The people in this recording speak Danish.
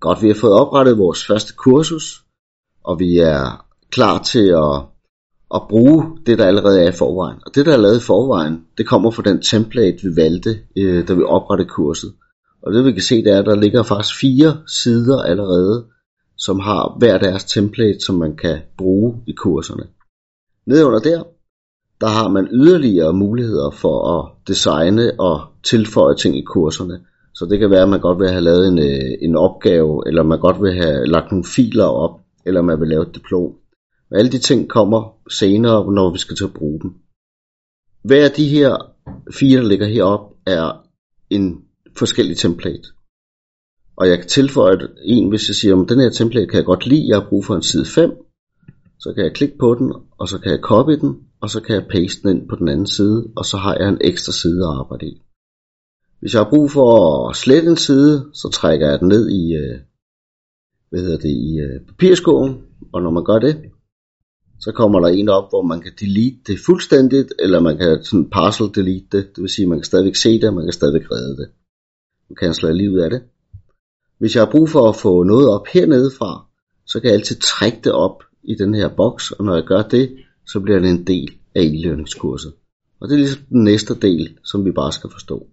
Godt, vi har fået oprettet vores første kursus, og vi er klar til at, at bruge det, der allerede er i forvejen. Og det, der er lavet i forvejen, det kommer fra den template, vi valgte, øh, da vi oprettede kurset. Og det vi kan se, det er, at der ligger faktisk fire sider allerede, som har hver deres template, som man kan bruge i kurserne. Nedunder der, der har man yderligere muligheder for at designe og tilføje ting i kurserne. Så det kan være, at man godt vil have lavet en, øh, en opgave, eller man godt vil have lagt nogle filer op, eller man vil lave et diplom. Alle de ting kommer senere, når vi skal til at bruge dem. Hver af de her fire, der ligger heroppe, er en forskellig template. Og jeg kan tilføje en, hvis jeg siger, at den her template kan jeg godt lide, jeg har brug for en side 5. Så kan jeg klikke på den, og så kan jeg copy den, og så kan jeg paste den ind på den anden side, og så har jeg en ekstra side at arbejde i. Hvis jeg har brug for at slette en side, så trækker jeg den ned i, øh, hvad hedder det, i øh, papirskåen, og når man gør det, så kommer der en op, hvor man kan delete det fuldstændigt, eller man kan sådan parcel delete det, det vil sige, at man kan stadigvæk se det, og man kan stadigvæk redde det. Nu kan jeg slå livet ud af det. Hvis jeg har brug for at få noget op hernede fra, så kan jeg altid trække det op i den her boks, og når jeg gør det, så bliver det en del af e-learningskurset. Og det er ligesom den næste del, som vi bare skal forstå.